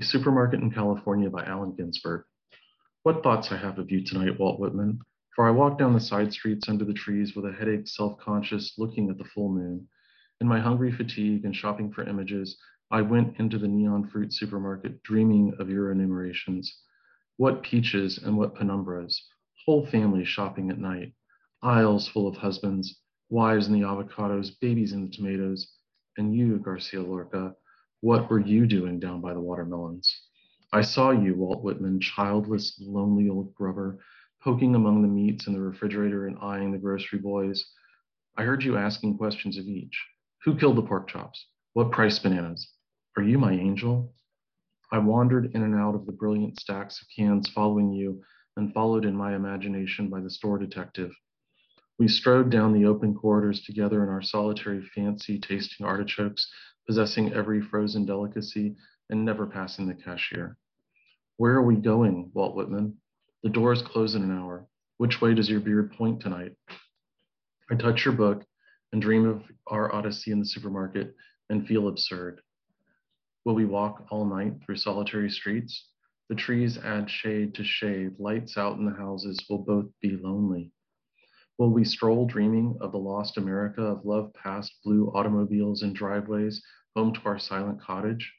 A Supermarket in California by Allen Ginsberg. What thoughts I have of you tonight, Walt Whitman. For I walk down the side streets under the trees with a headache, self conscious, looking at the full moon. In my hungry fatigue and shopping for images, I went into the neon fruit supermarket dreaming of your enumerations. What peaches and what penumbras, whole families shopping at night, aisles full of husbands, wives in the avocados, babies in the tomatoes, and you, Garcia Lorca, what were you doing down by the watermelons? I saw you, Walt Whitman, childless, lonely old grubber, poking among the meats in the refrigerator and eyeing the grocery boys. I heard you asking questions of each. Who killed the pork chops? What price bananas? Are you my angel? I wandered in and out of the brilliant stacks of cans following you and followed in my imagination by the store detective. We strode down the open corridors together in our solitary fancy tasting artichokes possessing every frozen delicacy and never passing the cashier. Where are we going, Walt Whitman? The doors close in an hour. Which way does your beard point tonight? I touch your book and dream of our odyssey in the supermarket and feel absurd. Will we walk all night through solitary streets? The trees add shade to shade, lights out in the houses will both be lonely. Will we stroll dreaming of the lost America of love past blue automobiles and driveways home to our silent cottage.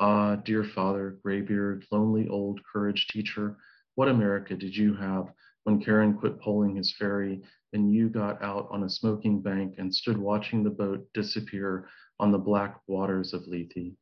Ah, dear father, graybeard, lonely old courage teacher, what America did you have when Charon quit poling his ferry and you got out on a smoking bank and stood watching the boat disappear on the black waters of Lethe?